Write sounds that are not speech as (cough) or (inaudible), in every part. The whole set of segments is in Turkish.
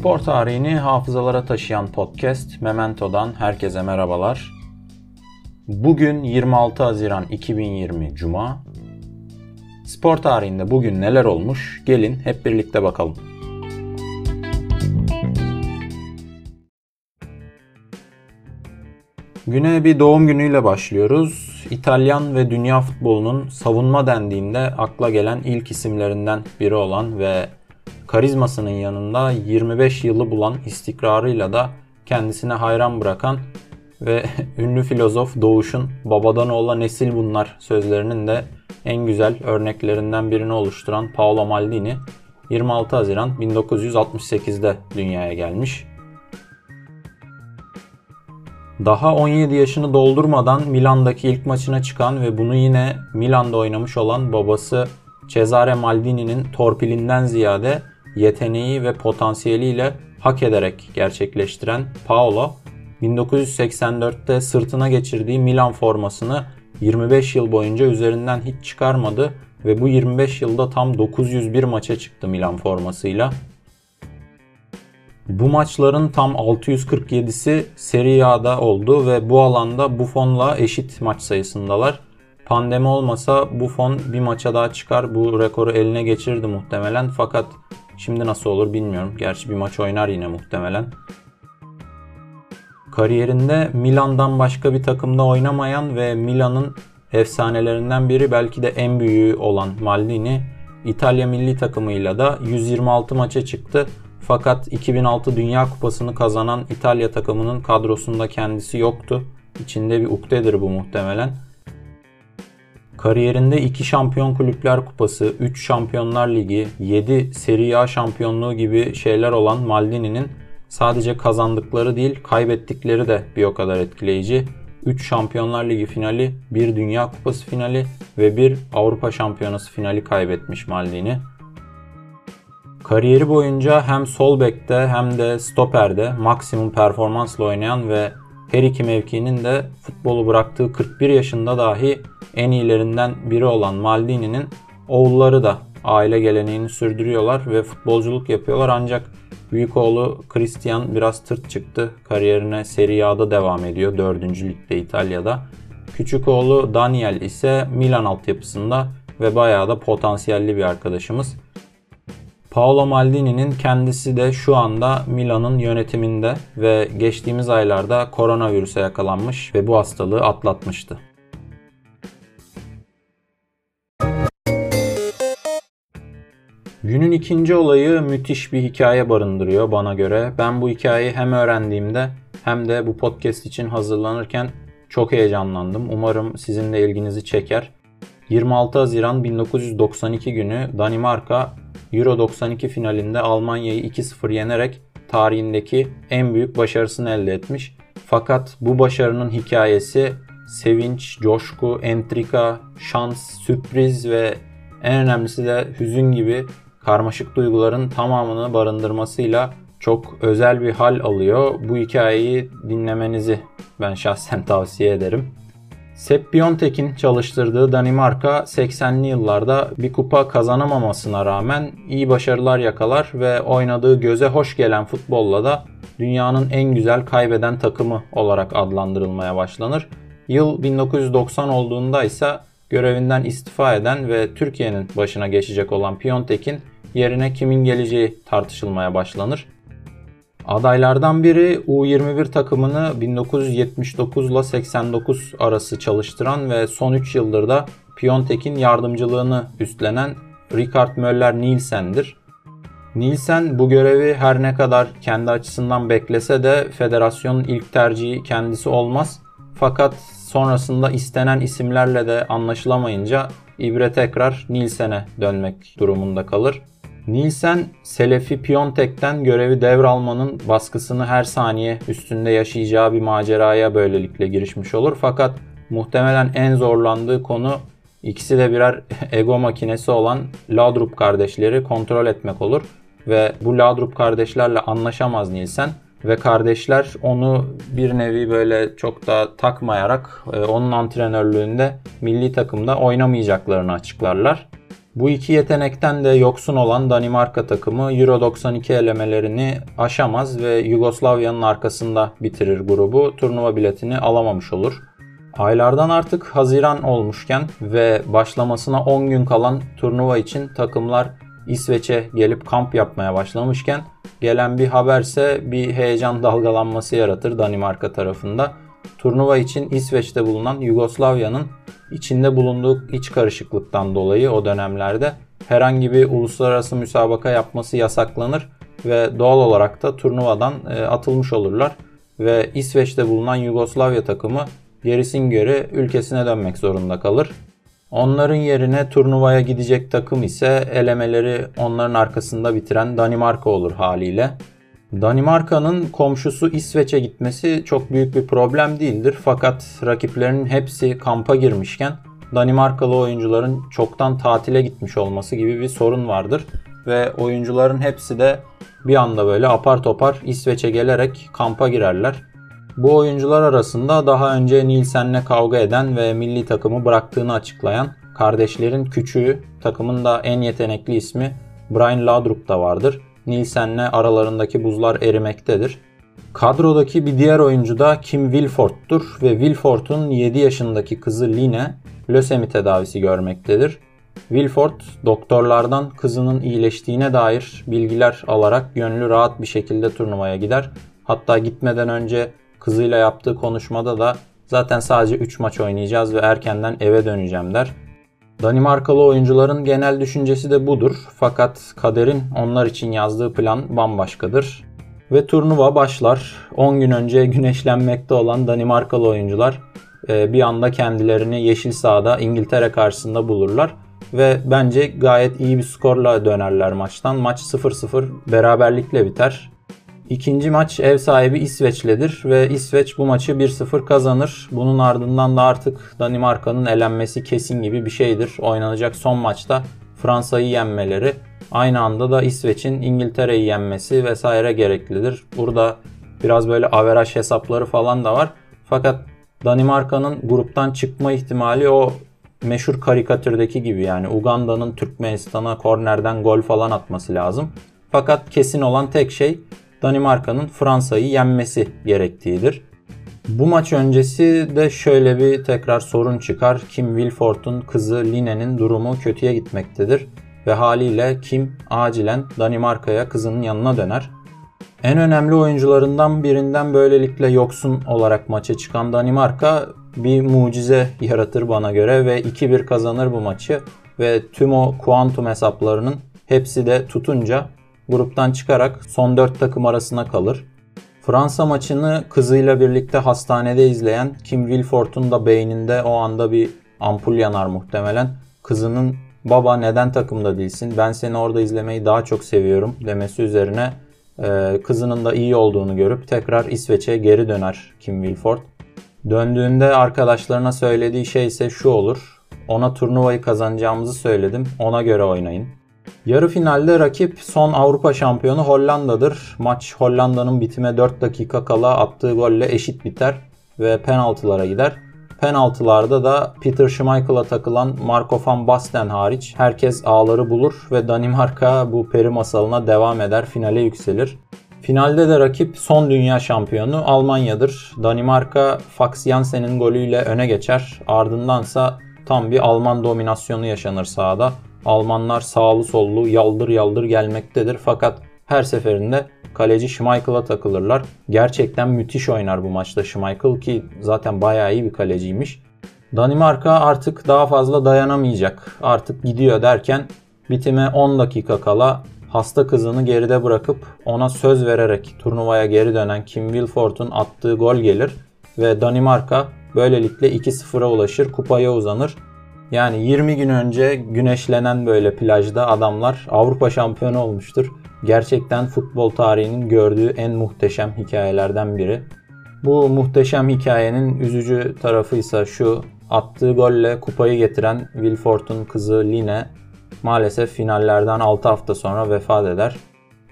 Spor tarihini hafızalara taşıyan podcast Memento'dan herkese merhabalar. Bugün 26 Haziran 2020 Cuma. Spor tarihinde bugün neler olmuş? Gelin hep birlikte bakalım. Güne bir doğum günüyle başlıyoruz. İtalyan ve dünya futbolunun savunma dendiğinde akla gelen ilk isimlerinden biri olan ve karizmasının yanında 25 yılı bulan istikrarıyla da kendisine hayran bırakan ve (laughs) ünlü filozof Doğuş'un babadan oğula nesil bunlar sözlerinin de en güzel örneklerinden birini oluşturan Paolo Maldini 26 Haziran 1968'de dünyaya gelmiş. Daha 17 yaşını doldurmadan Milan'daki ilk maçına çıkan ve bunu yine Milan'da oynamış olan babası Cesare Maldini'nin torpilinden ziyade yeteneği ve potansiyeliyle hak ederek gerçekleştiren Paolo, 1984'te sırtına geçirdiği Milan formasını 25 yıl boyunca üzerinden hiç çıkarmadı ve bu 25 yılda tam 901 maça çıktı Milan formasıyla. Bu maçların tam 647'si Serie A'da oldu ve bu alanda Buffon'la eşit maç sayısındalar. Pandemi olmasa Buffon bir maça daha çıkar bu rekoru eline geçirirdi muhtemelen fakat şimdi nasıl olur bilmiyorum. Gerçi bir maç oynar yine muhtemelen. Kariyerinde Milan'dan başka bir takımda oynamayan ve Milan'ın efsanelerinden biri belki de en büyüğü olan Maldini İtalya milli takımıyla da 126 maça çıktı. Fakat 2006 Dünya Kupası'nı kazanan İtalya takımının kadrosunda kendisi yoktu. İçinde bir ukdedir bu muhtemelen. Kariyerinde 2 Şampiyon Kulüpler Kupası, 3 Şampiyonlar Ligi, 7 Serie A şampiyonluğu gibi şeyler olan Maldini'nin sadece kazandıkları değil kaybettikleri de bir o kadar etkileyici. 3 Şampiyonlar Ligi finali, 1 Dünya Kupası finali ve 1 Avrupa Şampiyonası finali kaybetmiş Maldini. Kariyeri boyunca hem sol bekte hem de stoperde maksimum performansla oynayan ve her iki mevkinin de futbolu bıraktığı 41 yaşında dahi en iyilerinden biri olan Maldini'nin oğulları da aile geleneğini sürdürüyorlar ve futbolculuk yapıyorlar ancak büyük oğlu Christian biraz tırt çıktı. Kariyerine Serie A'da devam ediyor 4. ligde İtalya'da. Küçük oğlu Daniel ise Milan altyapısında ve bayağı da potansiyelli bir arkadaşımız. Paolo Maldini'nin kendisi de şu anda Milan'ın yönetiminde ve geçtiğimiz aylarda koronavirüse yakalanmış ve bu hastalığı atlatmıştı. Günün ikinci olayı müthiş bir hikaye barındırıyor bana göre. Ben bu hikayeyi hem öğrendiğimde hem de bu podcast için hazırlanırken çok heyecanlandım. Umarım sizin de ilginizi çeker. 26 Haziran 1992 günü Danimarka Euro 92 finalinde Almanya'yı 2-0 yenerek tarihindeki en büyük başarısını elde etmiş. Fakat bu başarının hikayesi sevinç, coşku, entrika, şans, sürpriz ve en önemlisi de hüzün gibi karmaşık duyguların tamamını barındırmasıyla çok özel bir hal alıyor. Bu hikayeyi dinlemenizi ben şahsen (laughs) tavsiye ederim. Sepp Piontek'in çalıştırdığı Danimarka 80'li yıllarda bir kupa kazanamamasına rağmen iyi başarılar yakalar ve oynadığı göze hoş gelen futbolla da dünyanın en güzel kaybeden takımı olarak adlandırılmaya başlanır. Yıl 1990 olduğunda ise görevinden istifa eden ve Türkiye'nin başına geçecek olan Piontek'in yerine kimin geleceği tartışılmaya başlanır. Adaylardan biri U21 takımını 1979 ile 89 arası çalıştıran ve son 3 yıldır da Piontek'in yardımcılığını üstlenen Richard Möller Nielsen'dir. Nielsen bu görevi her ne kadar kendi açısından beklese de federasyonun ilk tercihi kendisi olmaz. Fakat sonrasında istenen isimlerle de anlaşılamayınca İbre tekrar Nielsen'e dönmek durumunda kalır. Nielsen, Selefi Piontek'ten görevi devralmanın baskısını her saniye üstünde yaşayacağı bir maceraya böylelikle girişmiş olur. Fakat muhtemelen en zorlandığı konu ikisi de birer (laughs) ego makinesi olan Laudrup kardeşleri kontrol etmek olur. Ve bu Laudrup kardeşlerle anlaşamaz Nielsen ve kardeşler onu bir nevi böyle çok da takmayarak e, onun antrenörlüğünde milli takımda oynamayacaklarını açıklarlar. Bu iki yetenekten de yoksun olan Danimarka takımı Euro 92 elemelerini aşamaz ve Yugoslavya'nın arkasında bitirir grubu. Turnuva biletini alamamış olur. Aylardan artık Haziran olmuşken ve başlamasına 10 gün kalan turnuva için takımlar İsveç'e gelip kamp yapmaya başlamışken gelen bir haberse bir heyecan dalgalanması yaratır Danimarka tarafında. Turnuva için İsveç'te bulunan Yugoslavya'nın içinde bulunduğu iç karışıklıktan dolayı o dönemlerde herhangi bir uluslararası müsabaka yapması yasaklanır ve doğal olarak da turnuvadan e, atılmış olurlar ve İsveç'te bulunan Yugoslavya takımı gerisin göre ülkesine dönmek zorunda kalır. Onların yerine turnuvaya gidecek takım ise elemeleri onların arkasında bitiren Danimarka olur haliyle. Danimarka'nın komşusu İsveç'e gitmesi çok büyük bir problem değildir. Fakat rakiplerinin hepsi kampa girmişken Danimarkalı oyuncuların çoktan tatile gitmiş olması gibi bir sorun vardır. Ve oyuncuların hepsi de bir anda böyle apar topar İsveç'e gelerek kampa girerler. Bu oyuncular arasında daha önce Nielsen'le kavga eden ve milli takımı bıraktığını açıklayan kardeşlerin küçüğü takımın da en yetenekli ismi Brian Laudrup da vardır. Nielsen'le aralarındaki buzlar erimektedir. Kadrodaki bir diğer oyuncu da Kim Wilford'tur ve Wilford'un 7 yaşındaki kızı Line lösemi tedavisi görmektedir. Wilford doktorlardan kızının iyileştiğine dair bilgiler alarak gönlü rahat bir şekilde turnuvaya gider. Hatta gitmeden önce kızıyla yaptığı konuşmada da zaten sadece 3 maç oynayacağız ve erkenden eve döneceğim der. Danimarkalı oyuncuların genel düşüncesi de budur. Fakat kaderin onlar için yazdığı plan bambaşkadır. Ve turnuva başlar. 10 gün önce güneşlenmekte olan Danimarkalı oyuncular e, bir anda kendilerini yeşil sahada İngiltere karşısında bulurlar. Ve bence gayet iyi bir skorla dönerler maçtan. Maç 0-0 beraberlikle biter. İkinci maç ev sahibi İsveç'ledir ve İsveç bu maçı 1-0 kazanır. Bunun ardından da artık Danimarka'nın elenmesi kesin gibi bir şeydir. Oynanacak son maçta Fransa'yı yenmeleri, aynı anda da İsveç'in İngiltere'yi yenmesi vesaire gereklidir. Burada biraz böyle averaj hesapları falan da var. Fakat Danimarka'nın gruptan çıkma ihtimali o meşhur karikatürdeki gibi yani Uganda'nın Türkmenistan'a kornerden gol falan atması lazım. Fakat kesin olan tek şey Danimarka'nın Fransa'yı yenmesi gerektiğidir. Bu maç öncesi de şöyle bir tekrar sorun çıkar. Kim Wilford'un kızı Line'nin durumu kötüye gitmektedir ve haliyle Kim acilen Danimarka'ya kızının yanına döner. En önemli oyuncularından birinden böylelikle yoksun olarak maça çıkan Danimarka bir mucize yaratır bana göre ve 2-1 kazanır bu maçı ve tüm o kuantum hesaplarının hepsi de tutunca gruptan çıkarak son 4 takım arasına kalır. Fransa maçını kızıyla birlikte hastanede izleyen Kim Wilford'un da beyninde o anda bir ampul yanar muhtemelen. Kızının baba neden takımda değilsin ben seni orada izlemeyi daha çok seviyorum demesi üzerine e, kızının da iyi olduğunu görüp tekrar İsveç'e geri döner Kim Wilford. Döndüğünde arkadaşlarına söylediği şey ise şu olur. Ona turnuvayı kazanacağımızı söyledim ona göre oynayın. Yarı finalde rakip son Avrupa şampiyonu Hollanda'dır. Maç Hollanda'nın bitime 4 dakika kala attığı golle eşit biter ve penaltılara gider. Penaltılarda da Peter Schmeichel'a takılan Marco van Basten hariç herkes ağları bulur ve Danimarka bu peri masalına devam eder, finale yükselir. Finalde de rakip son dünya şampiyonu Almanya'dır. Danimarka Fax Jansen'in golüyle öne geçer. Ardındansa tam bir Alman dominasyonu yaşanır sahada. Almanlar sağlı sollu yaldır yaldır gelmektedir. Fakat her seferinde kaleci Schmeichel'a takılırlar. Gerçekten müthiş oynar bu maçta Schmeichel ki zaten bayağı iyi bir kaleciymiş. Danimarka artık daha fazla dayanamayacak. Artık gidiyor derken bitime 10 dakika kala hasta kızını geride bırakıp ona söz vererek turnuvaya geri dönen Kim Wilford'un attığı gol gelir ve Danimarka böylelikle 2-0'a ulaşır, kupaya uzanır yani 20 gün önce güneşlenen böyle plajda adamlar Avrupa şampiyonu olmuştur. Gerçekten futbol tarihinin gördüğü en muhteşem hikayelerden biri. Bu muhteşem hikayenin üzücü tarafı ise şu. Attığı golle kupayı getiren Wilford'un kızı Line maalesef finallerden 6 hafta sonra vefat eder.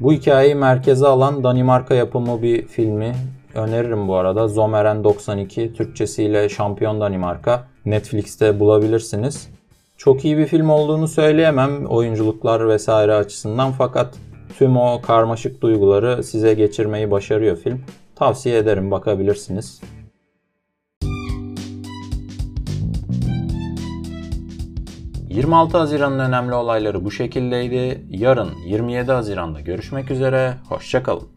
Bu hikayeyi merkeze alan Danimarka yapımı bir filmi öneririm bu arada. Zomeren 92 Türkçesiyle Şampiyon Danimarka. Netflix'te bulabilirsiniz. Çok iyi bir film olduğunu söyleyemem oyunculuklar vesaire açısından fakat tüm o karmaşık duyguları size geçirmeyi başarıyor film. Tavsiye ederim bakabilirsiniz. ...26 Haziran'ın önemli olayları bu şekildeydi. Yarın 27 Haziran'da görüşmek üzere. Hoşçakalın.